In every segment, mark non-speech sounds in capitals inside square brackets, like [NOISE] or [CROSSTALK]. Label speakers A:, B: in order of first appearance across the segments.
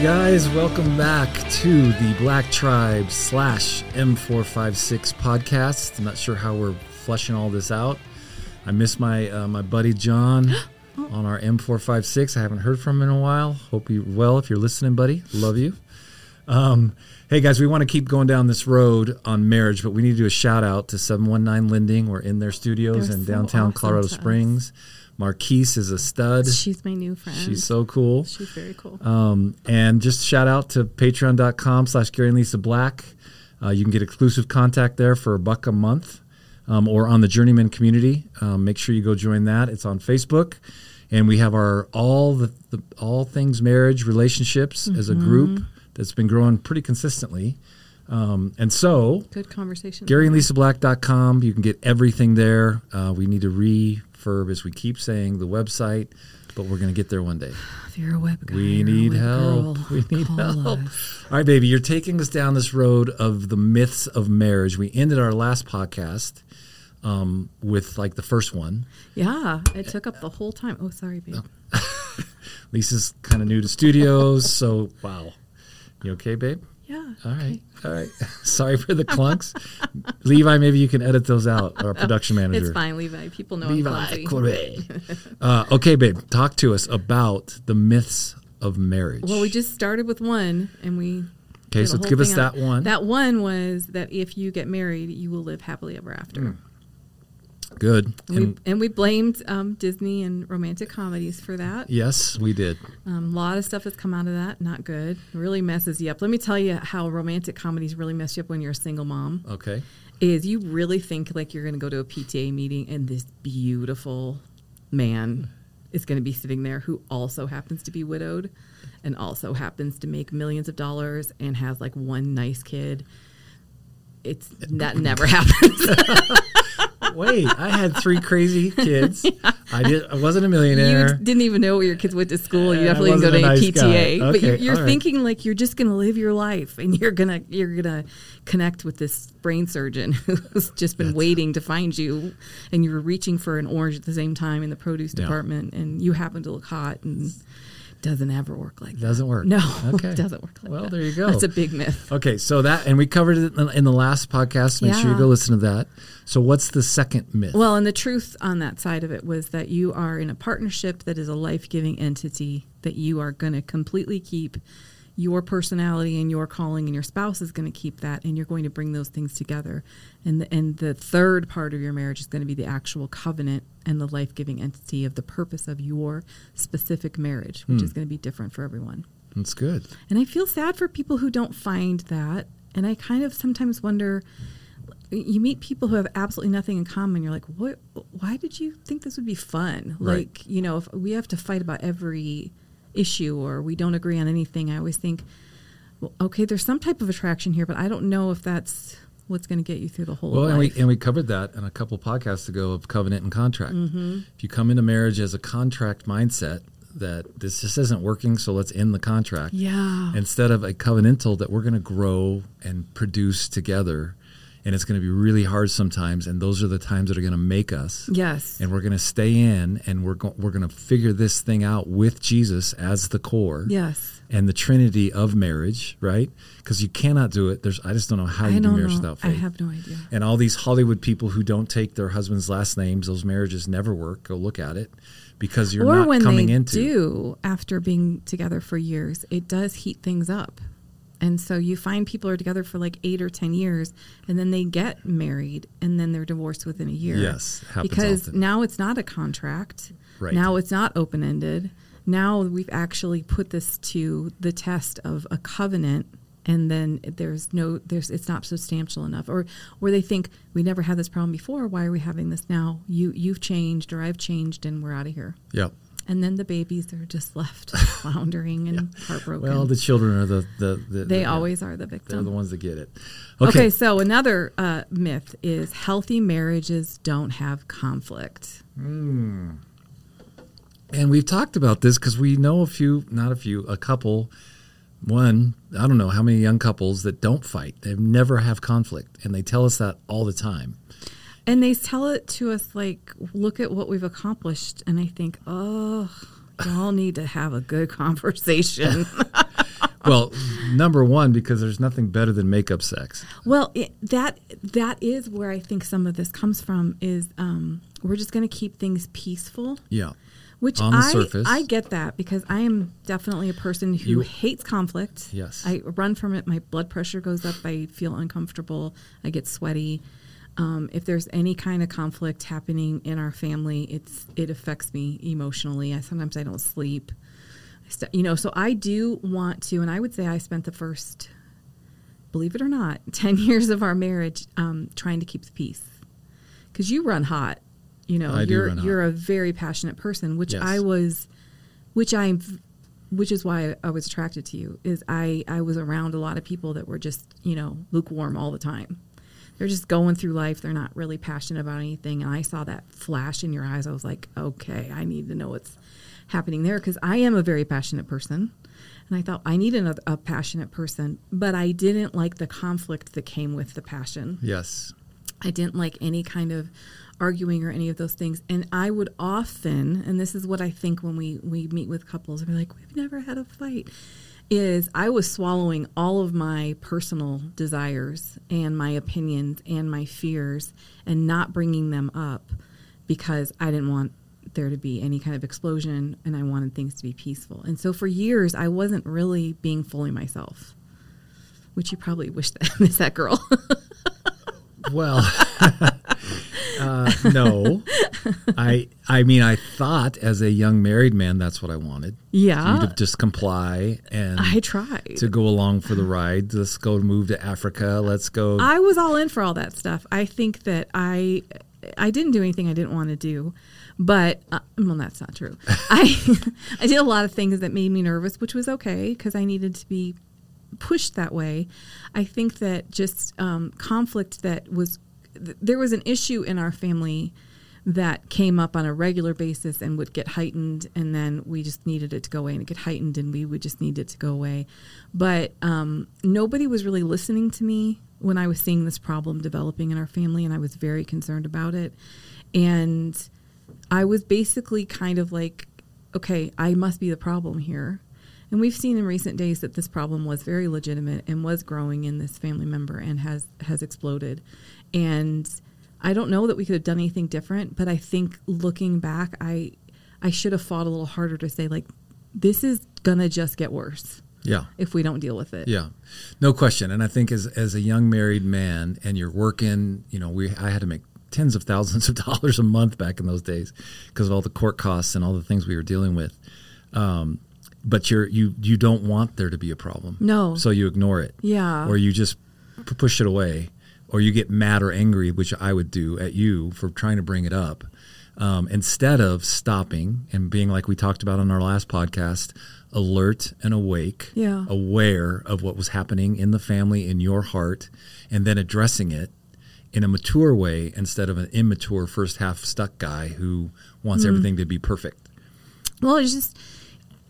A: Hey guys, welcome back to the BlackTribe slash M456 podcast. I'm not sure how we're fleshing all this out. I miss my uh, my buddy John [GASPS] on our M456. I haven't heard from him in a while. Hope you're well. If you're listening, buddy, love you. Um, hey guys, we want to keep going down this road on marriage, but we need to do a shout out to 719 Lending. We're in their studios
B: They're
A: in
B: so
A: downtown
B: awesome
A: Colorado
B: to us.
A: Marquise is a stud.
B: She's my new friend.
A: She's so cool.
B: She's very cool.
A: Um, and just shout out to patreon.com slash Gary and Lisa Black. Uh, you can get exclusive contact there for a buck a month um, or on the Journeyman community. Um, make sure you go join that. It's on Facebook. And we have our all the, the all things marriage relationships as a group that's been growing pretty consistently. Um, and so
B: Good conversation.
A: GaryandLisaBlack.com. You can get everything there. Uh, we need to refurb, as we keep saying, the website, but we're going to get there one day.
B: If [SIGHS] you're a web guy,
A: We
B: or a
A: need
B: web
A: help.
B: girl,
A: We need help.
B: us.
A: All right, baby, you're taking us down this road of the myths of marriage. We ended our last podcast um, with like the first one.
B: Yeah, it took up the whole time. Oh, sorry, babe. [LAUGHS]
A: Lisa's kind of new to studios, so wow. You okay, babe?
B: Yeah.
A: All right. All right. [LAUGHS] Sorry for the clunks. Levi, maybe you can edit those out, our [LAUGHS] production manager.
B: It's fine, Levi. People know I'm
A: Levi. [LAUGHS] Uh, okay, babe, talk to us about the myths of marriage.
B: Well, we just started with one, and we.
A: Okay, so give us
B: on
A: that one.
B: That one was that if you get married, you will live happily ever after.
A: Good.
B: And, we, and we blamed um, Disney and romantic comedies for that.
A: yes, we did.
B: Um, a lot of stuff has come out of that. Not good. It really messes you up. Let me tell you how romantic comedies really mess you up when you're a single mom.
A: Okay.
B: Is you really think like you're going to go to a PTA meeting and this beautiful man is going to be sitting there who also happens to be widowed and also happens to make millions of dollars and has like one nice kid. It's that never [LAUGHS] happens. [LAUGHS]
A: Wait, I had three crazy kids. [LAUGHS] I did. I wasn't a millionaire.
B: you didn't even know where your kids went to school. You definitely didn't go to
A: wasn't a
B: a
A: nice
B: PTA.
A: guy.
B: But you're, you're
A: all right.
B: thinking like you're just going to live your life, and you're gonna you're gonna connect with this brain surgeon [LAUGHS] who's just been waiting to find you, and you were reaching for an orange at the same time in the produce
A: Yeah.
B: department, and you happen to look hot, and doesn't ever work like that.
A: Doesn't work.
B: No, [LAUGHS]
A: Okay.
B: it doesn't work like that.
A: Well,
B: that.
A: there you go.
B: That's a big myth.
A: Okay, so that and we covered it in in the last podcast. Make sure you go listen to that. So what's the second myth?
B: Well, and the truth on that side of it was that you are in a partnership that is a life giving entity that you are going to completely keep your personality and your calling, and your spouse is going to keep that, and you're going to bring those things together. And the, and the third part of your marriage is going to be the actual covenant and the life giving entity of the purpose of your specific marriage, which is hmm. going to be different for everyone.
A: That's good.
B: And I feel sad for people who don't find that. And I kind of sometimes wonder you meet people who have absolutely nothing in common. You're like, what? Why did you think this would be fun?
A: Right.
B: Like, you know, if we have to fight about every issue or we don't agree on anything, I always think, well, okay, there's some type of attraction here, but I don't know if that's what's going to get you through the whole
A: Well, and we and we covered that in a couple podcasts ago of covenant and contract.
B: Mm-hmm.
A: If you come into marriage as a contract mindset that this just isn't working, so let's end the contract.
B: yeah.
A: Instead of a covenantal that we're going to grow and produce together, and it's going to be really hard sometimes, and those are the times that are going to make us.
B: yes.
A: And we're going to stay in, and we're go- we're going to figure this thing out with Jesus as the core.
B: yes.
A: and the trinity of marriage, right? Because you cannot do it. There's I just don't know how you
B: I
A: do marriage
B: know.
A: without
B: I have no idea.
A: and all these Hollywood people who don't take their husband's last names, those marriages never work. Go look at it because you're
B: or
A: not
B: when
A: coming
B: they
A: into
B: do after being together for years it does heat things up and so you find people are together for like eight or ten years and then they get married and then they're divorced within a year.
A: Yes,
B: because
A: often.
B: now it's not a contract.
A: Right.
B: now it's not open-ended. Now we've actually put this to the test of a covenant and then there's no there's it's not substantial enough. Or or they think we never had this problem before. Why are we having this now? You you've changed or i've changed and we're out of here.
A: Yep.
B: And then the babies are just left [LAUGHS] floundering and heartbroken.
A: Well, the children are the the, the
B: they
A: the-
B: always are the
A: victims.
B: they're
A: the ones that get it.
B: okay.
A: Okay.
B: so another uh, myth is healthy marriages don't have conflict.
A: And we've talked about this because we know a few, not a few, a couple. One, I don't know how many young couples that don't fight. They never have conflict, and they tell us that all the time.
B: And they tell it to us like, look at what we've accomplished. And I think, oh, y'all need to have a good [LAUGHS] conversation. [LAUGHS]
A: well, number one, because there's nothing better than makeup sex.
B: Well, it, that that is where I think some of this comes from. Is um, we're just going to keep things peaceful.
A: Yeah.
B: Which I
A: surface.
B: I get that because I am definitely a person who
A: You-
B: hates conflict.
A: Yes.
B: I run from it. My blood pressure goes up. I feel uncomfortable. I get sweaty. Um, if there's any kind of conflict happening in our family, it's it affects me emotionally. I sometimes I don't sleep. I st- you know, so I do want to, and I would say I spent the first, believe it or not, [LAUGHS] ten years of our marriage um, trying to keep the peace because you run hot. You know,
A: I do
B: you're you're a very passionate person, which
A: Yes.
B: I was, which I'm, which is why I was attracted to you. Is I I was around a lot of people that were just you know lukewarm all the time. They're just going through life. They're not really passionate about anything. And I saw that flash in your eyes. I was like, okay, I need to know what's happening there because I am a very passionate person. And I thought I need another a passionate person, but I didn't like the conflict that came with the passion.
A: Yes.
B: I didn't like any kind of arguing or any of those things. And I would often, and this is what I think when we, we meet with couples, we're like, we've never had a fight, is I was swallowing all of my personal desires and my opinions and my fears and not bringing them up because I didn't want there to be any kind of explosion and I wanted things to be peaceful. And so for years, I wasn't really being fully myself. Which you probably wish [LAUGHS] that miss that girl.
A: Well, [LAUGHS] uh, no. I I mean, I thought as a young married man, that's what I wanted.
B: yeah.
A: You to just comply and
B: I tried.
A: to go along for the ride. Let's go move to Africa. Let's go.
B: I was all in for all that stuff. I think that I I didn't do anything I didn't want to do, but uh, well, that's not true. [LAUGHS] I I did a lot of things that made me nervous, which was okay because I needed to be pushed that way. I think that just um, conflict that was th- there was an issue in our family that came up on a regular basis and would get heightened and then we just needed it to go away and it get heightened and we would just need it to go away. But um, nobody was really listening to me when i was seeing this problem developing in our family and i was very concerned about it. And i was basically kind of like okay i must be the problem here. And we've seen in recent days that this problem was very legitimate and was growing in this family member and has has exploded. And I don't know that we could have done anything different, but I think looking back, I I should have fought a little harder to say like this is gonna just get worse
A: yeah.
B: if we don't deal with it.
A: Yeah, no question. And I think as as a young married man, and you're working, you know, we I had to make tens of thousands of [LAUGHS] dollars a month back in those days because of all the court costs and all the things we were dealing with. Um, but you're you you don't want there to be a problem.
B: No.
A: So you ignore it.
B: Yeah.
A: Or you just p- push it away, or you get mad or angry, which I would do at you for trying to bring it up. Um, instead of stopping and being like we talked about on our last podcast, alert and awake,
B: Yeah.
A: aware of what was happening in the family, in your heart, and then addressing it in a mature way instead of an immature first half stuck guy who wants everything to be perfect.
B: Well, it's just,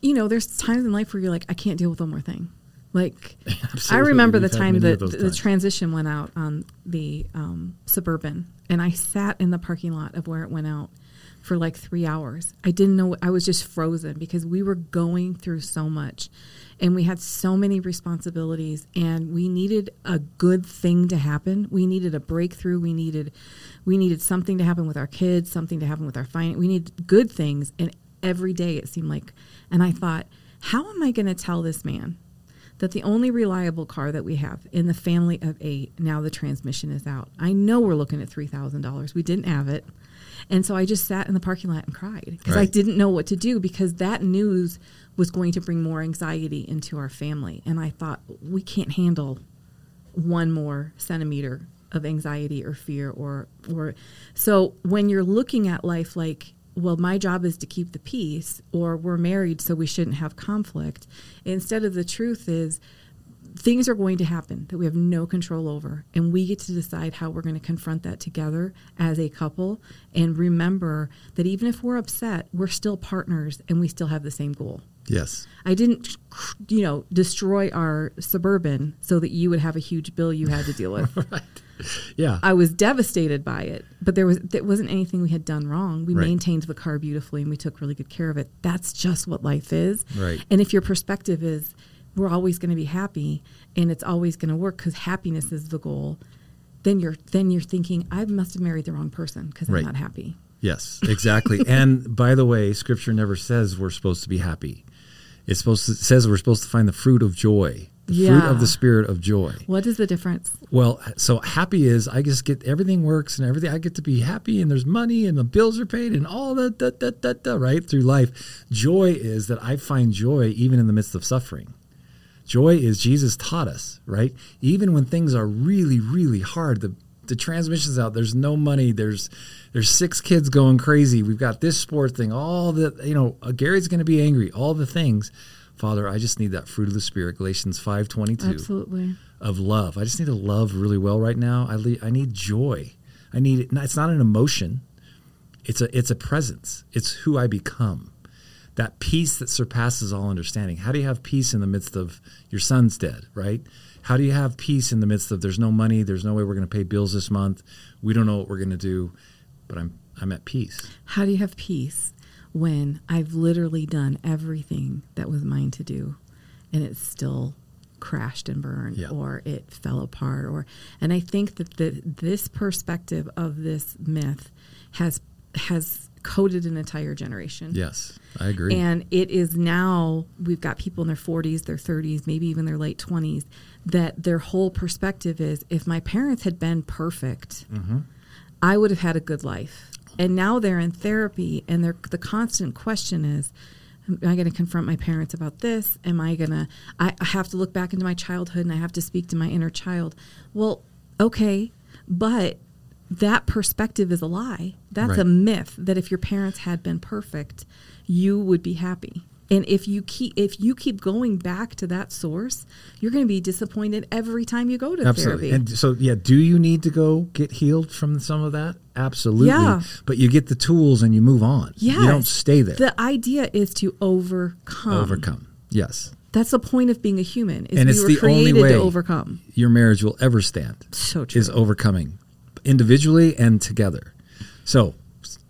B: you know, there's times in life where you're like, I can't deal with one more thing. Like, [LAUGHS] I remember the
A: We've had
B: time that the transition went out on the um, suburban, and I sat in the parking lot of where it went out for like three hours. I didn't know. I was just frozen because we were going through so much, and we had so many responsibilities, and we needed a good thing to happen. We needed a breakthrough. We needed, we needed something to happen with our kids, something to happen with our finance. We need good things, and every day it seemed like. And I thought, how am I going to tell this man? That the only reliable car that we have in the family of eight, now the transmission is out. I know we're looking at $3,000. We didn't have it. And so I just sat in the parking lot and cried because I didn't know what to do because that news was going to bring more anxiety into our family. And I thought, we can't handle one more centimeter of anxiety or fear or or so when you're looking at life like well my job is to keep the peace or we're married so we shouldn't have conflict instead of the truth is things are going to happen that we have no control over and we get to decide how we're going to confront that together as a couple and remember that even if we're upset we're still partners and we still have the same goal
A: Yes.
B: I didn't, you know, destroy our suburban so that you would have a huge bill you had to deal with. [LAUGHS]
A: Yeah.
B: I was devastated by it, but there was there wasn't anything we had done wrong. We
A: Right.
B: maintained the car beautifully and we took really good care of it. That's just what life is.
A: Right.
B: And if your perspective is we're always going to be happy and it's always going to work because happiness is the goal, then you're then you're thinking I must have married the wrong person because I'm not happy.
A: Yes, exactly. [LAUGHS] and by the way, Scripture never says we're supposed to be happy. It's supposed to, it says we're supposed to find the fruit of joy, the fruit of the spirit of joy.
B: What is the difference?
A: Well, so happy is I just get everything works and everything. I get to be happy and there's money and the bills are paid and all that, that, that, that, that, right through life. Joy is that I find joy even in the midst of suffering. Joy is Jesus taught us, right? Even when things are really, really hard, the the transmission's out. There's no money. There's there's six kids going crazy. We've got this sport thing. All the you know, uh, Gary's going to be angry. All the things. Father, I just need that fruit of the spirit. Galatians five twenty two
B: Absolutely.
A: of love. I just need to love really well right now. I le- I need joy. I need it. It's not an emotion. It's a it's a presence. It's who I become. That peace that surpasses all understanding. How do you have peace in the midst of your son's dead, right? How do you have peace in the midst of there's no money, there's no way we're going to pay bills this month. We don't know what we're going to do, but I'm I'm at peace.
B: How do you have peace when I've literally done everything that was mine to do and it still crashed and burned
A: Yeah.
B: or it fell apart or and I think that the, this perspective of this myth has has coded an entire generation.
A: Yes, I agree.
B: And it is now, we've got people in their 40s, their 30s, maybe even their late 20s, that their whole perspective is if my parents had been perfect, mm-hmm. I would have had a good life. And now they're in therapy, and they're, the constant question is, Am I going to confront my parents about this? Am I going to? I I have to look back into my childhood and I have to speak to my inner child. Well, okay, but that perspective is a lie. That's a myth that if your parents had been perfect, you would be happy. And if you keep if you keep going back to that source, you're going to be disappointed every time you go to
A: Absolutely.
B: therapy.
A: And so, yeah, do you need to go get healed from some of that? Absolutely.
B: Yeah.
A: But you get the tools and you move on. You don't stay there.
B: The idea is to overcome.
A: Overcome. Yes.
B: That's the point of being a human. Is
A: And
B: we
A: it's
B: were
A: the only
B: created
A: way
B: to overcome.
A: Your marriage will ever stand.
B: So true.
A: Is overcoming individually and together. So,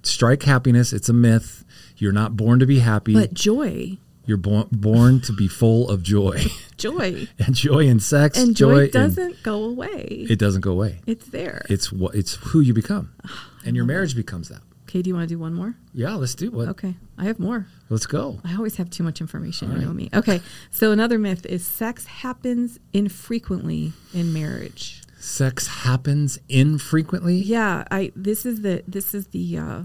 A: strike happiness. It's a myth. You're not born to be happy.
B: but joy,
A: You're born born to be full of joy. [LAUGHS]
B: joy, [LAUGHS]
A: and joy in sex,
B: and joy,
A: in-
B: doesn't go away.
A: it doesn't go away.
B: it's there.
A: It's what it's who you become. [SIGHS] And your marriage becomes that.
B: okay, do you want to do one more?
A: Yeah, let's do what.
B: Okay, I have more.
A: Let's go.
B: I always have too much information.
A: All
B: you know
A: right.
B: me. Okay, so another myth is sex happens infrequently in marriage.
A: Sex happens infrequently.
B: Yeah, I. This is the this is the uh,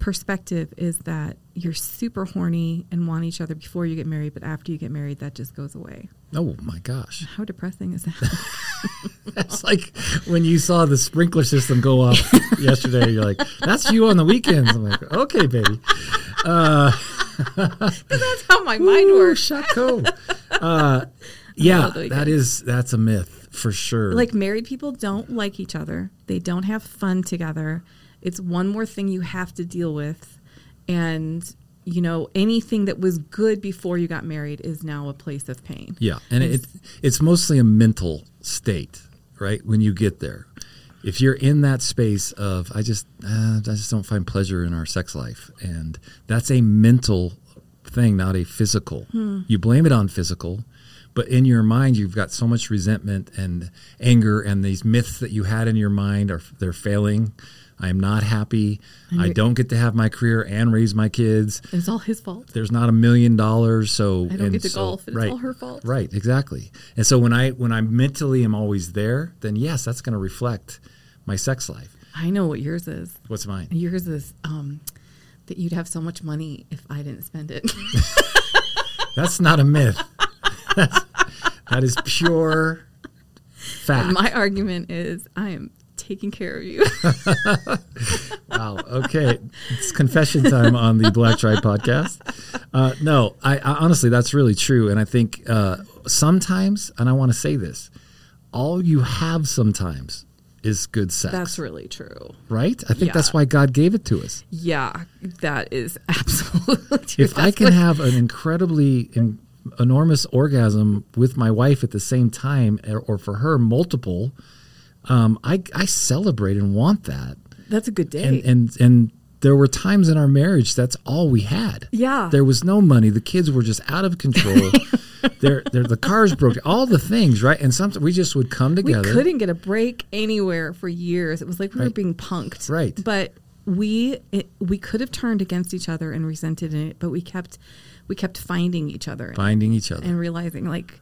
B: perspective is that you're super horny and want each other before you get married, but after you get married, that just goes away.
A: Oh my gosh.
B: How depressing is that? [LAUGHS]
A: That's like when you saw the sprinkler system go off [LAUGHS] yesterday. You're like, "That's you on the weekends." I'm like, "Okay, baby." [LAUGHS]
B: That's how my mind works.
A: Chaco. Uh, yeah, that is that's a myth for sure.
B: Like married people don't like each other. They don't have fun together. It's one more thing you have to deal with. And you know, anything that was good before you got married is now a place of pain.
A: yeah, and it, it's mostly a mental state, right? When you get there, if you're in that space of I just uh, I just don't find pleasure in our sex life, and that's a mental thing, not a physical. You blame it on physical. But in your mind, you've got so much resentment and anger, and these myths that you had in your mind are they're failing. I am not happy. I don't get to have my career and raise my kids.
B: It's all his fault.
A: There's not a million dollars, so
B: I don't
A: and
B: get to
A: so-
B: golf. It's all her fault.
A: Right, exactly. And so when I when I mentally am always there, then yes, that's going to reflect my sex life.
B: I know what yours is.
A: What's mine?
B: Yours is um, that you'd have so much money if I didn't spend it. [LAUGHS]
A: That's not a myth. [LAUGHS] That's, that is pure fact.
B: My argument is I am taking care of you. [LAUGHS] [LAUGHS]
A: Wow. Okay. It's confession time on the BlackTribe podcast. Uh, no, I, I honestly, that's really true. And I think uh, sometimes, and I want to say this, all you have sometimes is good sex.
B: That's really true.
A: right. I think
B: Yeah.
A: that's why God gave it to us.
B: Yeah, that is [LAUGHS] absolutely true.
A: If I can
B: what-
A: have an incredibly en- enormous orgasm with my wife at the same time, or, or for her multiple, um, I, I celebrate and want that.
B: that's a good day.
A: and and and there were times in our marriage that's all we had.
B: Yeah.
A: There was no money. The kids were just out of control. [LAUGHS] they're, they're, the cars broke. All the things, right? And sometimes we just would come together.
B: we couldn't get a break anywhere for years. It was like we were being punked.
A: Right.
B: But we it, we could have turned against each other and resented it, but we kept we kept finding each other
A: finding each other.
B: and realizing like,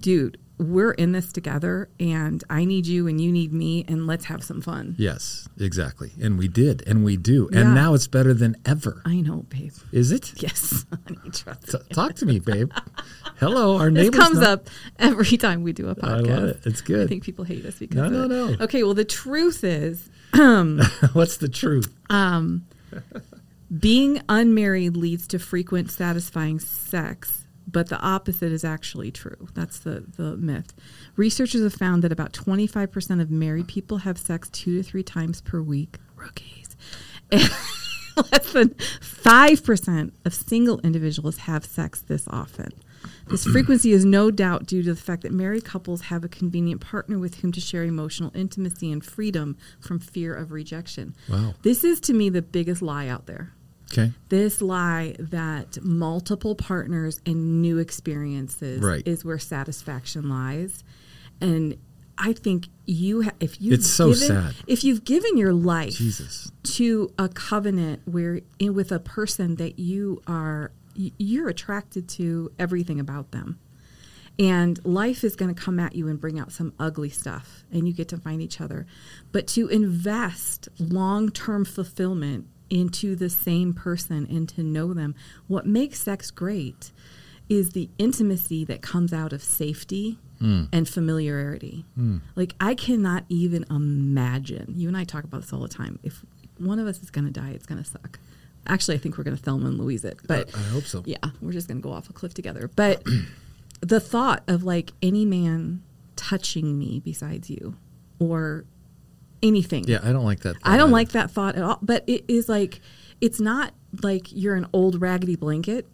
B: dude, we're in this together, and I need you and you need me, and let's have some fun.
A: yes, exactly. And we did, and we do.
B: Yeah.
A: And now it's better than ever.
B: I know, babe.
A: Is it?
B: Yes, [LAUGHS] honey,
A: T- talk to me, babe. [LAUGHS] Hello, our
B: This comes
A: not-
B: up every time we do a podcast.
A: love it. It's good.
B: I think people hate us because
A: No,
B: of
A: no,
B: it.
A: no.
B: Okay, well, the truth is, [LAUGHS] um,
A: What's the truth?
B: Um, being unmarried leads to frequent satisfying sex, but the opposite is actually true. That's the, the myth. Researchers have found that about 25% of married people have sex two to three times per week. Rookies. And [LAUGHS] less than 5% of single individuals have sex this often. This [CLEARS THROAT] frequency is no doubt due to the fact that married couples have a convenient partner with whom to share emotional intimacy and freedom from fear of rejection.
A: Wow.
B: This is to me the biggest lie out there.
A: Okay.
B: This lie that multiple partners and new experiences
A: Right.
B: is where satisfaction lies. And I think you, ha- if you,
A: It's so sad.
B: If you've given your life
A: Jesus.
B: to a covenant where in, with a person that you are you're attracted to everything about them and life is going to come at you and bring out some ugly stuff and you get to find each other but to invest long-term fulfillment into the same person and to know them. What makes sex great is the intimacy that comes out of safety hmm. and familiarity. Hmm. Like i cannot even imagine you and i talk about this all the time if one of us is going to die it's going to suck. Actually i think we're going to thelma and louise it but
A: I hope so.
B: yeah, we're just going to go off a cliff together. But [CLEARS THROAT] the thought of like any man touching me besides you or anything.
A: Yeah, I don't like that.
B: I don't
A: thought
B: like that thought at all. But it is like, it's not like you're an old raggedy blanket.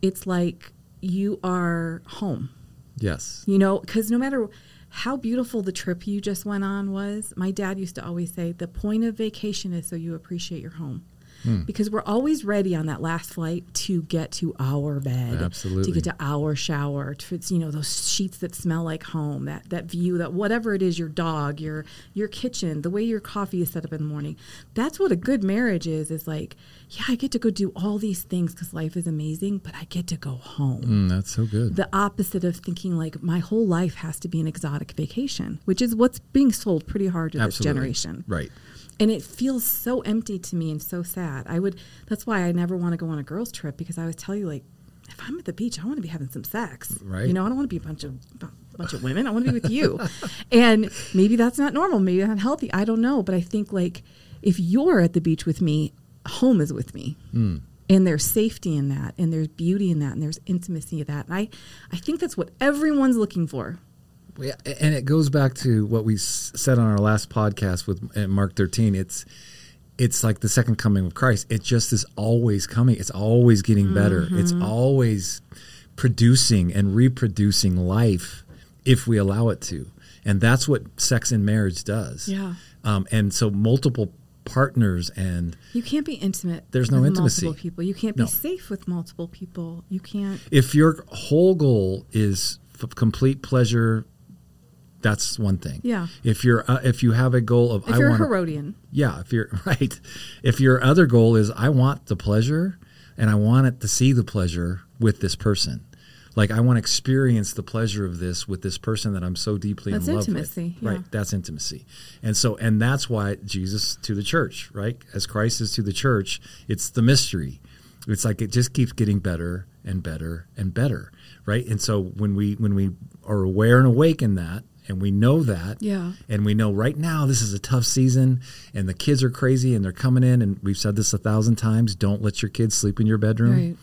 B: It's like you are home,
A: Yes.
B: you know, because no matter how beautiful the trip you just went on was, my dad used to always say, the point of vacation is so you appreciate your home.
A: Hmm.
B: Because we're always ready on that last flight to get to our bed,
A: Absolutely.
B: to get to our shower, to you know those sheets that smell like home, that that view, that whatever it is, your dog, your your kitchen, the way your coffee is set up in the morning. That's what a good marriage is. Is like, yeah, I get to go do all these things because life is amazing, but I get to go home
A: Mm, that's so good.
B: the opposite of thinking like my whole life has to be an exotic vacation, which is what's being sold pretty hard to this generation.
A: Right.
B: And it feels so empty to me and so sad. I would that's why I never want to go on a girls trip because I always tell you like if I'm at the beach, I want to be having some sex.
A: Right.
B: You know, I don't want to be a bunch of a bunch of women. I want to be with you. [LAUGHS] and maybe that's not normal. Maybe that's not healthy. I don't know. But I think like if you're at the beach with me, home is with me.
A: Mm.
B: And there's safety in that, and there's beauty in that, and there's intimacy in that. And I, I think that's what everyone's looking for.
A: Yeah, and it goes back to what we said on our last podcast with uh, Mark 13. It's it's like the second coming of Christ. It just is always coming. It's always getting better. It's
B: Mm-hmm.
A: always producing and reproducing life if we allow it to. And that's what sex in marriage does.
B: Yeah.
A: Um, and so multiple partners and
B: You can't be intimate.
A: There's no
B: with
A: intimacy.
B: Multiple people. You can't be
A: No.
B: safe with multiple people. You can't.
A: if your whole goal is f- complete pleasure, that's one thing.
B: Yeah.
A: If you're uh, if you have a goal of
B: If
A: I
B: you're a
A: want
B: Herodian,
A: yeah, if you're [LAUGHS] right, if your other goal is I want the pleasure and I want it to see the pleasure with this person. Like I want to experience the pleasure of this with this person that I'm so deeply
B: That's
A: in love
B: intimacy,
A: with.
B: yeah.
A: Right, that's intimacy. And so and that's why Jesus to the church, right? As Christ is to the church, it's the mystery. It's like it just keeps getting better and better and better, right? And so when we when we are aware and awake in that and we know that
B: Yeah.
A: and we know right now this is a tough season and the kids are crazy and they're coming in and we've said this a thousand times don't let your kids sleep in your bedroom
B: Right.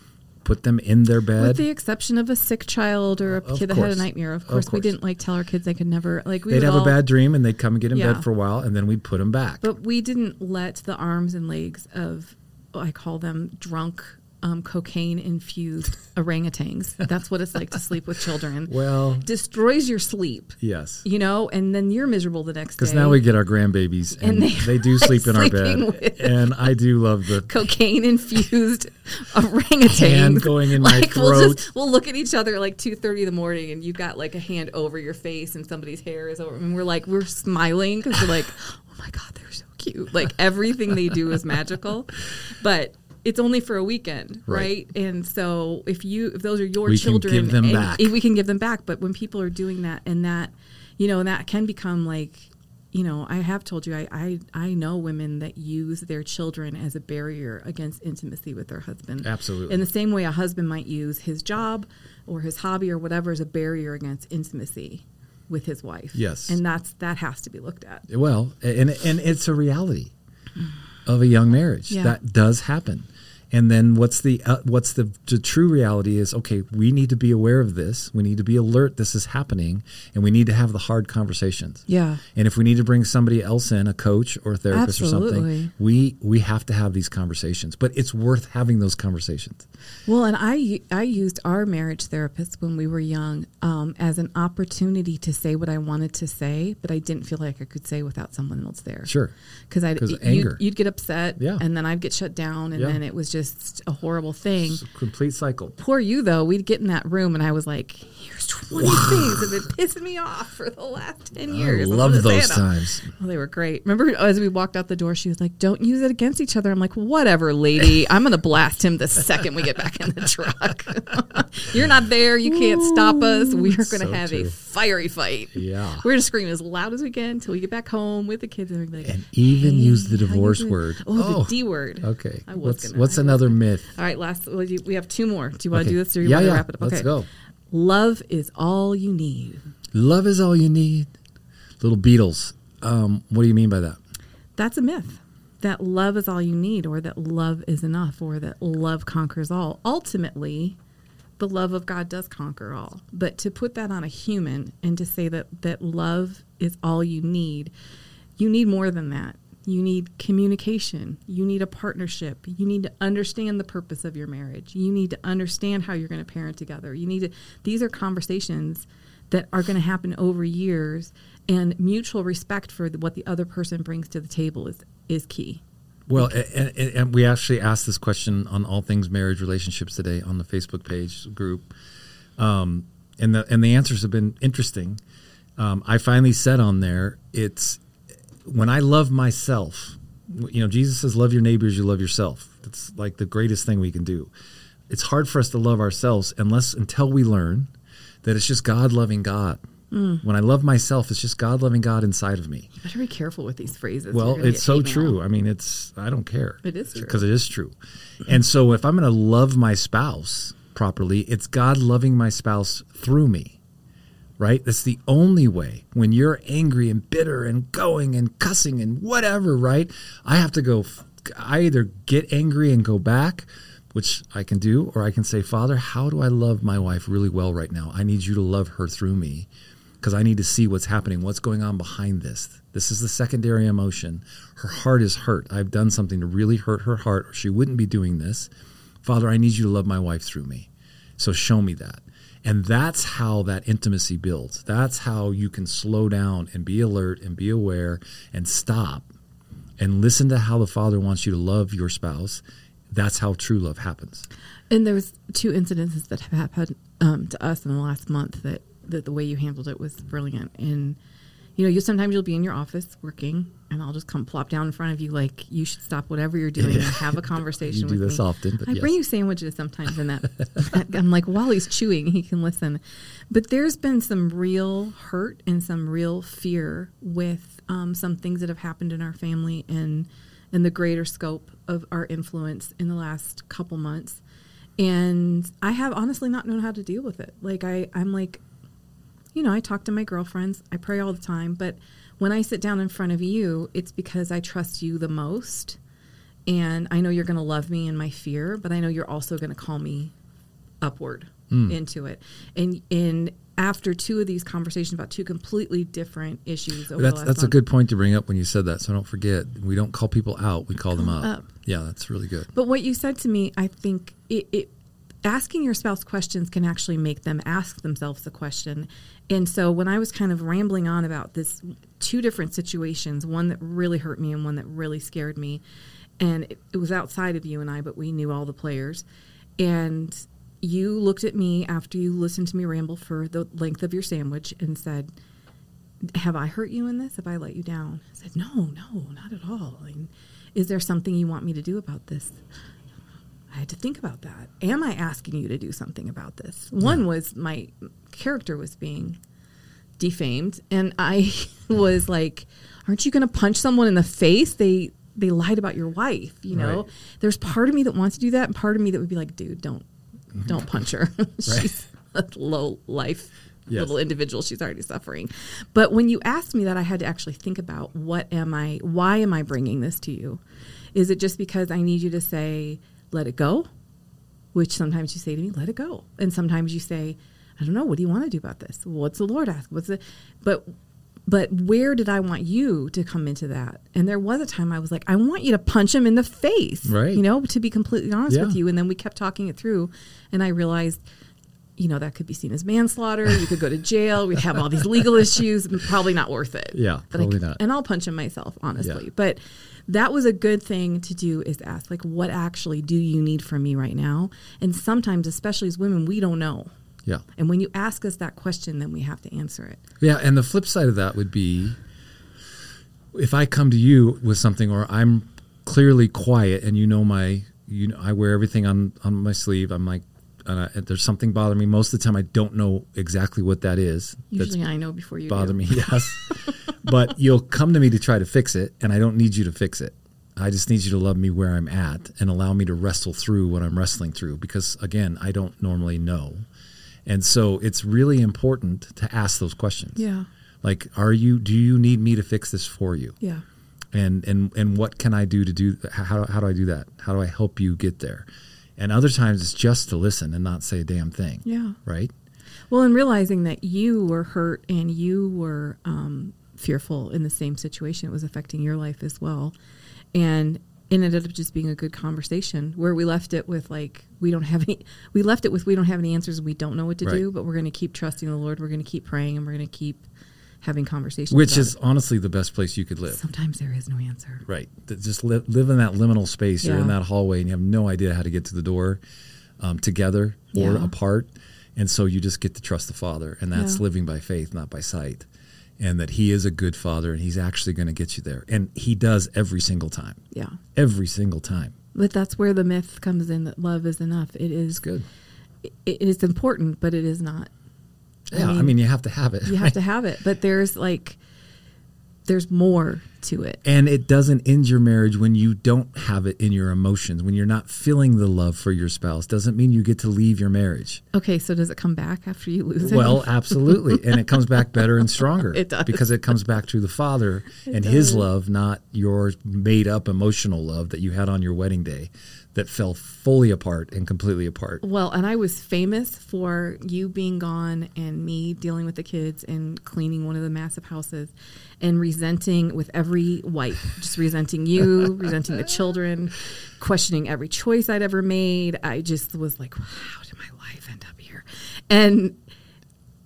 A: put them in their bed
B: with the exception of a sick child or a
A: Of
B: kid that had a nightmare, of
A: Of
B: course, we didn't like tell our kids they could never like we
A: they'd have
B: all-
A: a bad dream and they'd come and get in
B: Yeah.
A: bed for a while and then we'd put them back
B: But we didn't let the arms and legs of I call them drunk um, cocaine infused orangutans. That's what it's like to sleep with children.
A: Well,
B: Destroys your sleep,
A: yes.
B: you know, and then you're miserable the next day.
A: Because now we get our grandbabies, and,
B: And
A: they,
B: they
A: do sleep in our bed, and I do love the
B: cocaine infused [LAUGHS] orangutans
A: Hand going in my
B: We'll,
A: throat.
B: just, we'll look at each other at like two thirty in the morning, and you've got like a hand over your face, and somebody's hair is over, and we're like we're smiling because we're like, [GASPS] oh my god, they're so cute. Like everything they do is magical, but. It's only for a weekend,
A: Right.
B: right? And so, if you if those are your
A: We can
B: children,
A: give them back.
B: if we can give them back. But when people are doing that, and that, you know, and that can become like you know, I have told you, I, I, I know women that use their children as a barrier against intimacy with their husband.
A: Absolutely.
B: In the same way a husband might use his job or his hobby or whatever as a barrier against intimacy with his wife.
A: Yes.
B: And that's that has to be looked at.
A: Well, and and it's a reality of a young marriage
B: Yeah.
A: that does happen. And then what's the uh, what's the, the true reality is okay, we need to be aware of this. We need to be alert this is happening and we need to have the hard conversations.
B: Yeah.
A: And if we need to bring somebody else in, a coach or a therapist or something, we we have to have these conversations. But it's worth having those conversations.
B: Well, and I I used our marriage therapist when we were young um, as an opportunity to say what I wanted to say, but I didn't feel like I could say without someone else there.
A: Sure.
B: because I
A: 'Cause
B: you'd,
A: anger.
B: you'd get upset,
A: Yeah.
B: and then I'd get shut down, and
A: Yeah.
B: then it was just a horrible thing.
A: It's a complete cycle.
B: Poor you though. We'd get in that room, and I was like, "Here's 20 things that have been pissing me off for the last 10 years." I'm
A: love those times.
B: Well, they were great. Remember, as we walked out the door, she was like, "Don't use it against each other." I'm like, "Whatever, lady. [LAUGHS] I'm gonna blast him the second we get back in the truck. [LAUGHS] You're not there. You can't stop us. We are gonna
A: So
B: have
A: true.
B: a fiery fight.
A: Yeah.
B: We're gonna scream as loud as we can until we get back home with the kids, and like,
A: And even use the
B: "Hey, how you
A: divorce word.
B: Oh,
A: Oh.
B: the D word.
A: Okay.
B: I was
A: What's
B: gonna-
A: what's
B: I
A: another myth?
B: All right, last. well, you- We have two more. Do you want to
A: Okay.
B: do this, or you
A: yeah,
B: want to
A: yeah.
B: wrap it up?
A: Let's
B: okay.
A: go.
B: Love is all you need.
A: Love is all you need. Little Beatles. Um, what do you mean by that?
B: That's a myth. That love is all you need, or that love is enough, or that love conquers all. Ultimately, the love of God does conquer all. But to put that on a human and to say that, that love is all you need, you need more than that. You need communication. You need a partnership. You need to understand the purpose of your marriage. You need to understand how you're going to parent together. You need to, these are conversations that are going to happen over years and mutual respect for what the other person brings to the table is is key
A: Well, and, and, and we actually asked this question on all things marriage relationships today on the Facebook page group, um, and the and the answers have been interesting. Um, I finally said on there, it's when I love myself. You know, Jesus says, "Love your neighbors, you love yourself." That's like the greatest thing we can do. It's hard for us to love ourselves unless until we learn that it's just God loving God. Mm. When I love myself, it's just God loving God inside of me.
B: you better be careful with these phrases
A: Well, it's so true. I mean, it's I don't care.
B: It is true.
A: because it is true. And so, if I'm going to love my spouse properly, it's God loving my spouse through me. Right? That's the only way. When you're angry and bitter and going and cussing and whatever, right? I have to go. I either get angry and go back, which I can do, or I can say, Father, how do I love my wife really well right now? I need you to love her through me because I need to see what's happening, what's going on behind this. This is the secondary emotion. Her heart is hurt. I've done something to really hurt her heart, or she wouldn't be doing this. Father, I need you to love my wife through me. So show me that. And that's how that intimacy builds. That's how you can slow down and be alert and be aware and stop and listen to how the Father wants you to love your spouse. That's how true love happens.
B: and there was two incidences that have happened um, to us in the last month that, that the way you handled it was brilliant and you know you sometimes you'll be in your office working and i'll just come plop down in front of you like you should stop whatever you're doing and have a conversation [LAUGHS]
A: You do
B: with
A: this
B: me.
A: often, but
B: I
A: yes.
B: bring you sandwiches sometimes, and that I'm like, while he's chewing, he can listen. But there's been some real hurt and some real fear with um, some things that have happened in our family and and the greater scope of our influence in the last couple months. And I have honestly not known how to deal with it. Like I, I'm like, you know, I talk to my girlfriends, I pray all the time, but when I sit down in front of you, it's because I trust you the most. And I know you're going to love me in my fear, but I know you're also going to call me upward hmm. into it. And and after two of these conversations about two completely different issues. Over
A: That's that's a good point to bring up when you said that. So don't forget, we don't call people out; we call, them up.
B: up.
A: Yeah, that's really good.
B: But what you said to me, I think it, it asking your spouse questions can actually make them ask themselves the question. And so when I was kind of rambling on about this two different situations, one that really hurt me and one that really scared me, and it, it was outside of you and I, but we knew all the players. And you looked at me after you listened to me ramble for the length of your sandwich and said, have I hurt you in this? Have I let you down? I said, no, no, not at all. Mean, is there something you want me to do about this? I had to think about that. Am I asking you to do something about this? One was my character was being defamed, and I [LAUGHS] was like, "Aren't you going to punch someone in the face?" They they lied about your wife. You know,
A: Right.
B: there's part of me that wants to do that, and part of me that would be like, "Dude, don't mm-hmm. don't punch her. [LAUGHS] She's a low life."
A: Yes.
B: little individual she's already suffering but when you asked me that i had to actually think about what am i why am i bringing this to you is it just because i need you to say let it go which sometimes you say to me let it go. And sometimes you say i don't know what do you want to do about this? What's the lord ask? What's the but but where did i want you to come into that? And there was a time i was like i want you to punch him in the face
A: Right.
B: you know to be completely honest
A: Yeah.
B: with you. And then we kept talking it through and i realized you know that could be seen as manslaughter. You could go to jail. We'd have all these legal issues. Probably not worth it.
A: Yeah,
B: But I
A: probably
B: c-
A: not.
B: and i'll punch him myself honestly.
A: Yeah.
B: but that was a good thing to do is ask like what actually do you need from me right now and sometimes especially as women we don't know
A: Yeah,
B: and when you ask us that question then we have to answer it
A: yeah. And the flip side of that would be if I come to you with something, or I'm clearly quiet, and you know my, you know, I wear everything on on my sleeve. I'm like, and I, if there's something bothering me. Most of the time, I don't know exactly what that is.
B: usually i know before you
A: bother
B: do.
A: me. [LAUGHS] Yes, [LAUGHS] but you'll come to me to try to fix it, and I don't need you to fix it. I just need you to love me where I'm at and allow me to wrestle through what I'm wrestling through because again, I don't normally know. And so it's really important to ask those questions.
B: yeah
A: Like, are you do you need me to fix this for you?
B: yeah
A: And and and what can I do to do how how do I do that? How do I help you get there? And other times it's just to listen and not say a damn thing.
B: yeah
A: Right?
B: Well, and realizing that you were hurt and you were um, fearful in the same situation, it was affecting your life as well. And it ended up just being a good conversation where we left it with like we don't have any. We left it with we don't have any answers. We don't know what to
A: Right.
B: do, but we're going to keep trusting the Lord. We're going to keep praying, and we're going to keep having conversations.
A: Which is honestly the best place you could live.
B: sometimes there is no answer.
A: Right. Just live, live in that liminal space. You're in that hallway and you have no idea how to get to the door um, together or
B: Yeah.
A: apart. And so you just get to trust the Father. And that's
B: Yeah.
A: living by faith, not by sight. And that He is a good Father and He's actually going to get you there. And He does every single time.
B: Yeah,
A: Every single time.
B: but that's where the myth comes in that love is enough. It is
A: It's good.
B: It, it is important, but it is not.
A: Yeah. I mean, you have to have it.
B: you have [LAUGHS] to have it but there's like there's more to it
A: And it doesn't end your marriage when you don't have it in your emotions, when you're not feeling the love for your spouse. Doesn't mean you get to leave your marriage.
B: okay so does it come back after you lose it
A: Well, [LAUGHS] absolutely. And it comes back better and stronger. [LAUGHS]
B: It does.
A: Because it comes back through the Father and His love, not your made up emotional love that you had on your wedding day that fell fully apart and completely apart.
B: well and i was famous for you being gone and me dealing with the kids and cleaning one of the massive houses and resenting with every wipe just resenting you resenting the children questioning every choice i'd ever made i just was like how did my life end up here and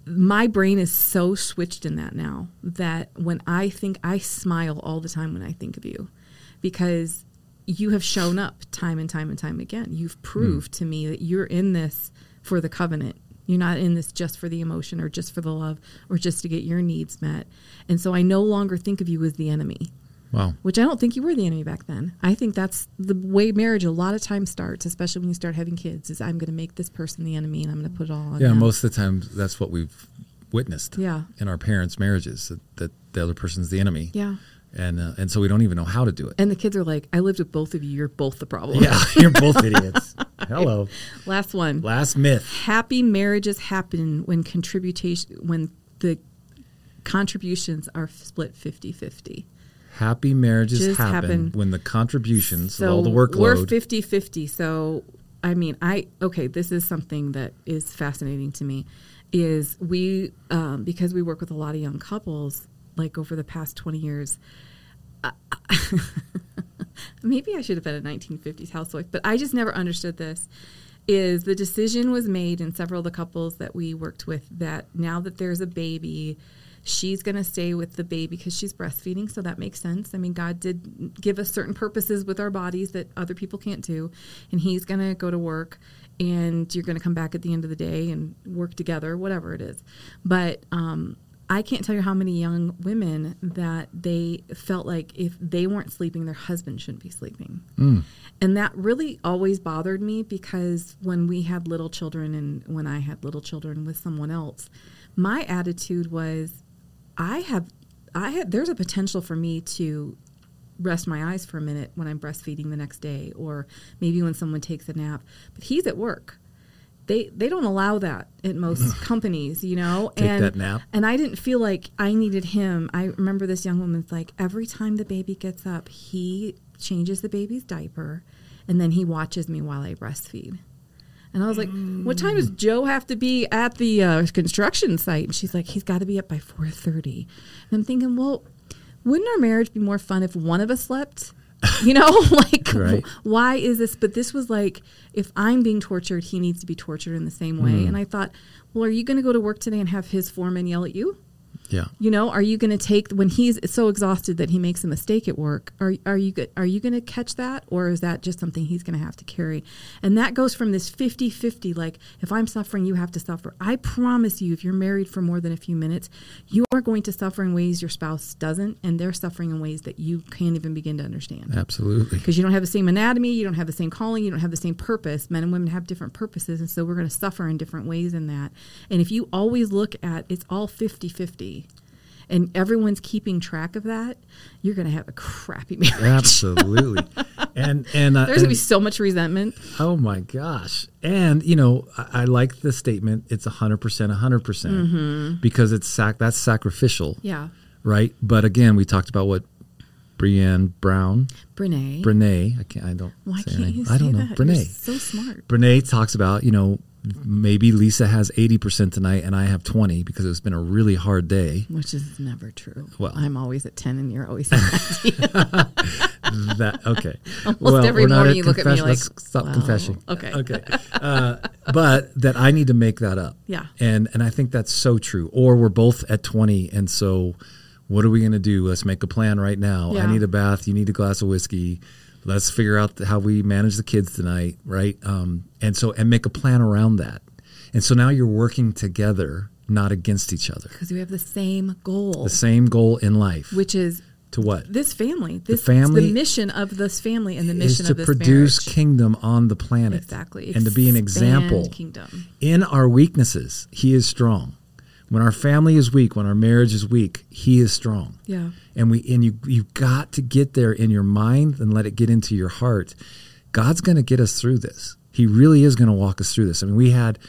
B: my brain is so switched in that now that when I think I smile all the time when I think of you because you have shown up time and time and time again. You've hmm. proved to me that you're in this for the covenant. You're not in this just for the emotion or just for the love or just to get your needs met. And so I no longer think of you as the enemy,
A: Wow.
B: which I don't think you were the enemy back then. I think that's the way marriage a lot of times starts, especially when you start having kids, is I'm going to make this person the enemy and I'm going to put it all on
A: Yeah,
B: them.
A: most of the time that's what we've witnessed
B: Yeah.
A: in our parents' marriages that, that the other person's the enemy.
B: Yeah.
A: And, uh, and so we don't even know how to do it.
B: And the kids are like, I lived with both of you. You're both the problem.
A: Yeah, [LAUGHS] you're both [LAUGHS] idiots. Hello.
B: Last one.
A: Last myth.
B: Happy marriages happen when contribution when the contributions are split 50-50.
A: Happy marriages happen,
B: happen.
A: when the contributions,
B: So
A: all the
B: we're
A: workload.
B: 50-50. So I mean, I okay, this is something that is fascinating to me. is we um, because we work with a lot of young couples like over the past 20 years. I- [LAUGHS] maybe i should have been a 1950s housewife but i just never understood this is the decision was made in several of the couples that we worked with that now that there's a baby she's going to stay with the baby because she's breastfeeding so that makes sense. I mean god did give us certain purposes with our bodies that other people can't do and he's going to go to work and you're going to come back at the end of the day and work together whatever it is. But um, I can't tell you how many young women that they felt like if they weren't sleeping, their husband shouldn't be sleeping. Hmm. And that really always bothered me because when we had little children and when I had little children with someone else, my attitude was I have I had there's a potential for me to rest my eyes for a minute when I'm breastfeeding the next day or maybe when someone takes a nap. But he's at work. They they don't allow that at most [LAUGHS] companies, you know.
A: Take
B: and
A: that nap.
B: and I didn't feel like I needed him. I remember this young woman's like every time the baby gets up, he changes the baby's diaper and then he watches me while I breastfeed. And I was like, "What time does Joe have to be at the uh, construction site?" And she's like, "He's got to be up by 4:30." And I'm thinking, "Well, wouldn't our marriage be more fun if one of us slept?" [LAUGHS] You know, [LAUGHS] like
A: Right.
B: why is this? But this was like, if I'm being tortured, he needs to be tortured in the same way.
A: Mm-hmm.
B: And I thought, well, are you going to go to work today and have his foreman yell at you?
A: Yeah.
B: You know, are you going to take when he's so exhausted that he makes a mistake at work? Are are you are you going to catch that or is that just something he's going to have to carry? And that goes from this 50-50 like if I'm suffering you have to suffer. I promise you if you're married for more than a few minutes, you are going to suffer in ways your spouse doesn't and they're suffering in ways that you can't even begin to understand
A: Absolutely.
B: because you don't have the same anatomy, you don't have the same calling, you don't have the same purpose. Men and women have different purposes, and so we're going to suffer in different ways in that. And if you always look at it's all 50 50 and everyone's keeping track of that, you're going to have a crappy [LAUGHS] marriage.
A: Absolutely. [LAUGHS] and and uh,
B: There's going to be so much resentment.
A: Oh my gosh. And you know, I, I like the statement it's 100% 100%
B: Mm-hmm.
A: because it's sac- that's sacrificial,
B: Yeah.
A: right? But again, we talked about what Brienne Brown,
B: Brene.
A: Brene, I can't I don't
B: Why can't you say
A: I don't know.
B: that? You're
A: Brene.
B: so smart.
A: Brene talks about, you know, maybe Lisa has 80% tonight and I have 20 because it's been a really hard day.
B: Which is never true.
A: Well-
B: I'm always at 10 and you're always at 90. [LAUGHS]
A: that okay. [LAUGHS]
B: Almost every
A: we're not
B: morning you look at me like,
A: let's stop
B: well,
A: confessing.
B: okay. [LAUGHS]
A: okay. Uh, but that I need to make that up.
B: Yeah.
A: and and I think that's so true. Or we're both at twenty, and so what are we going to do? Let's make a plan right now. I need a bath. You need a glass of whiskey. Let's figure out how we manage the kids tonight, right? Um, and so and make a plan around that. And so now you're working together, not against each other.
B: Because we have the same goal,
A: The same goal in life.
B: which is
A: to what?
B: this family. This
A: family
B: the mission of this family and the
A: is
B: mission
A: to
B: of this
A: produce
B: marriage.
A: kingdom on the planet.
B: exactly,
A: And to be an example.
B: Kingdom.
A: In our weaknesses, he is strong. When our family is weak, when our marriage is weak, he is strong.
B: Yeah.
A: And we and you you've got to get there in your mind and let it get into your heart. God's going to get us through this. He really is going to walk us through this. I mean, we had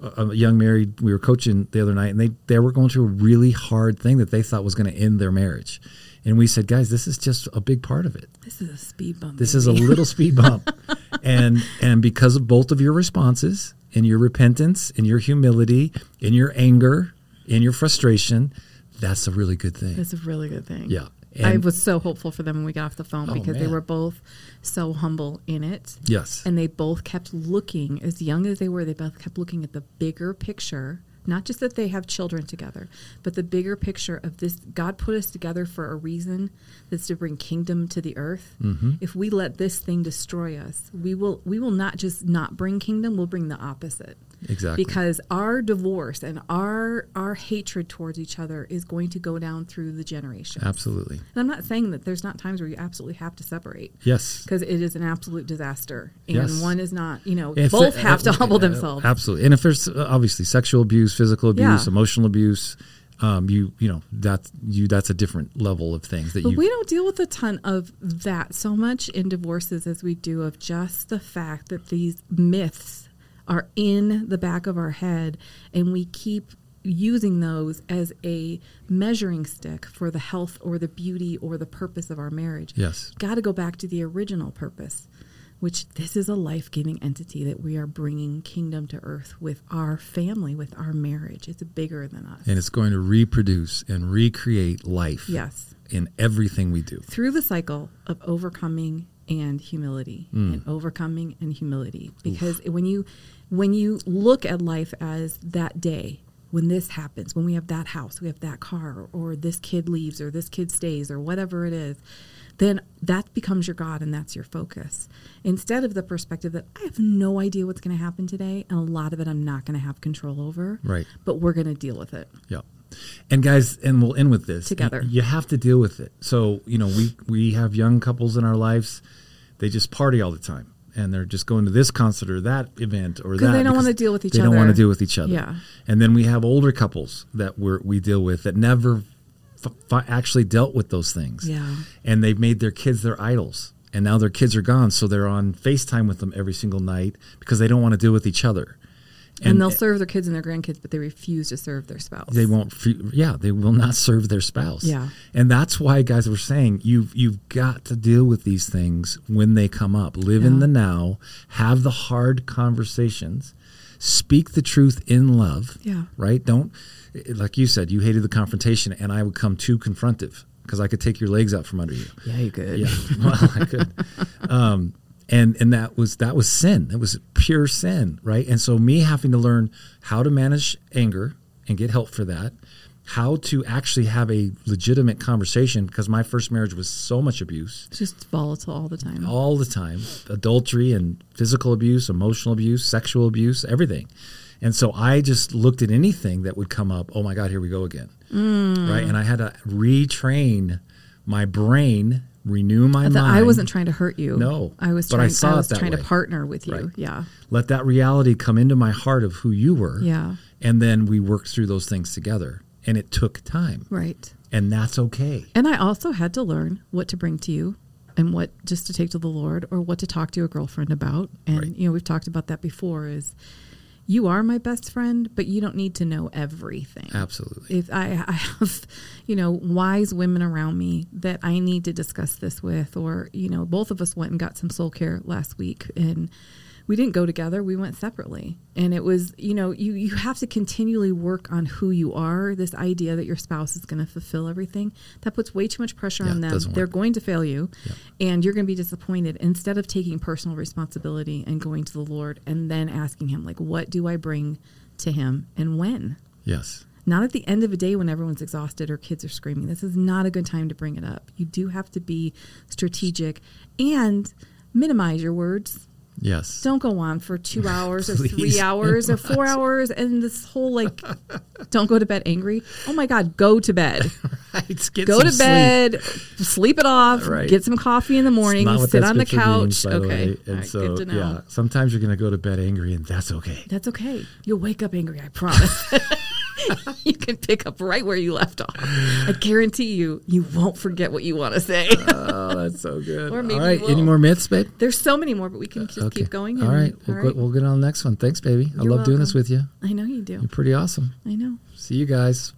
A: a young married we were coaching the other night and they they were going through a really hard thing that they thought was going to end their marriage. And we said, "Guys, this is just a big part of it.
B: This is a speed bump.
A: This is a little speed bump. [LAUGHS] and and because of both of your responses and your repentance and your humility and your anger and your frustration, that's a really good thing.
B: That's a really good thing.
A: Yeah.
B: I was so hopeful for them when we got off the phone
A: Oh,
B: because they were both so humble in it.
A: Yes.
B: And they both kept looking, as young as they were, they both kept looking at the bigger picture. Not just that they have children together, but the bigger picture of this God put us together for a reason that's to bring kingdom to the earth.
A: Mm-hmm.
B: If we let this thing destroy us, we will we will not just not bring kingdom, we'll bring the opposite.
A: Exactly.
B: Because our divorce and our our hatred towards each other is going to go down through the generations.
A: Absolutely.
B: And I'm not saying that there's not times where you absolutely have to separate
A: Yes.
B: because it is an absolute disaster, and
A: Yes.
B: one is not. You know,
A: If
B: both
A: there-
B: have to
A: uh,
B: humble
A: uh,
B: themselves.
A: Absolutely. And if there's uh, obviously sexual abuse, physical abuse,
B: Yeah.
A: emotional abuse, um, you you know that's you that's a different level of things that
B: But
A: you
B: we don't deal with a ton of that so much in divorces as we do of just the fact that these myths are in the back of our head and we keep using those as a measuring stick for the health or the beauty or the purpose of our marriage.
A: Yes.
B: Got to go back to the original purpose. which this is a life giving entity that we are bringing kingdom to earth with our family, with our marriage. It's bigger than us.
A: And it's going to reproduce and recreate life
B: yes.
A: in everything we do.
B: Through the cycle of overcoming and humility
A: Mm.
B: and overcoming and humility because when you when you look at life as that day when this happens when we have that house we have that car or, this kid leaves or this kid stays or whatever it is then that becomes your god and that's your focus instead of the perspective that i have no idea what's going to happen today and a lot of it i'm not going to have control over
A: Right.
B: but we're going to deal with it
A: Yeah. And guys, and we'll end with this.
B: Together.
A: You, you have to deal with it. So, you know, we we have young couples in our lives. They just party all the time. And they're just going to this concert or that event or that.
B: they don't wanna deal with each other.
A: They don't want to deal with each other.
B: Yeah.
A: And then we have older couples that we're, we deal with that never f- f- actually dealt with those things.
B: Yeah.
A: And they've made their kids their idols. And now their kids are gone. So they're on FaceTime with them every single night because they don't want to deal with each other.
B: And, they'll serve their kids and their grandkids but they refuse to serve their spouse.
A: They won't yeah they will not serve their spouse.
B: Yeah.
A: and that's why guys we're saying you've you've got to deal with these things when they come up. Live in the now. Have the hard conversations. Speak the truth in love.
B: Yeah.
A: right? Don't like you said you hated the confrontation and i would come too confrontive because i could take your legs out from under you.
B: Yeah you could.
A: Yeah. Well i could. [LAUGHS] Um and and that was that was sin. It was pure sin right? And so me having to learn how to manage anger and get help for that how to actually have a legitimate conversation because my first marriage was so much abuse.
B: Just volatile all the time.
A: all the time. Adultery and physical abuse emotional abuse sexual abuse everything. And so i just looked at anything that would come up oh my god here we go again. Mm. Right? And i had to retrain my brain renew my
B: I,
A: mind
B: I wasn't trying to hurt you.
A: No,
B: I was
A: but I
B: trying.
A: saw it
B: was
A: that
B: trying
A: way.
B: to partner with you.
A: Right.
B: Yeah,
A: let that reality come into my heart of who you were
B: yeah,
A: and then we worked through those things together and it took time
B: right.
A: and that's okay
B: And I also had to learn what to bring to you, and what just to take to the Lord, or what to talk to your girlfriend about. And
A: Right.
B: you know, we've talked about that before. Is you are my best friend, but you don't need to know everything.
A: absolutely
B: if I, [LAUGHS] I have you know wise women around me that i need to discuss this with or you know both of us went and got some soul care last week and we didn't go together we went separately and it was you know you you have to continually work on who you are this idea that your spouse is going to fulfill everything that puts way too much pressure
A: Yeah,
B: on them they're going to fail you
A: Yeah.
B: and you're going to be disappointed instead of taking personal responsibility and going to the lord and then asking him like what do i bring to him and when
A: yes
B: not at the end of a day when everyone's exhausted or kids are screaming. This is not a good time to bring it up. You do have to be strategic and minimize your words.
A: Yes
B: Don't go on for two [LAUGHS] hours or three hours or four hours and this whole like, don't go to bed angry. Oh my God, go to bed. [LAUGHS]
A: right get
B: Go to
A: sleep.
B: bed, sleep it off,
A: Right.
B: get some coffee in the morning, sit on the
A: scripture means,
B: couch.
A: the
B: okay.
A: and
B: right,
A: so
B: good to know.
A: yeah sometimes you're going to go to bed angry and that's okay
B: That's okay. You'll wake up angry, I promise. [LAUGHS] [LAUGHS] you can pick up right where you left off. I guarantee you, you won't forget what you want to say. [LAUGHS]
A: oh that's so good
B: Or maybe
A: all right
B: you
A: any more myths babe
B: There's so many more, but we can uh, just keep going.
A: all
B: and-
A: we'll,
B: all
A: Go, we'll get on the next one thanks baby i
B: You're
A: love doing this with you
B: I know you do.
A: you're pretty awesome
B: I know.
A: see you guys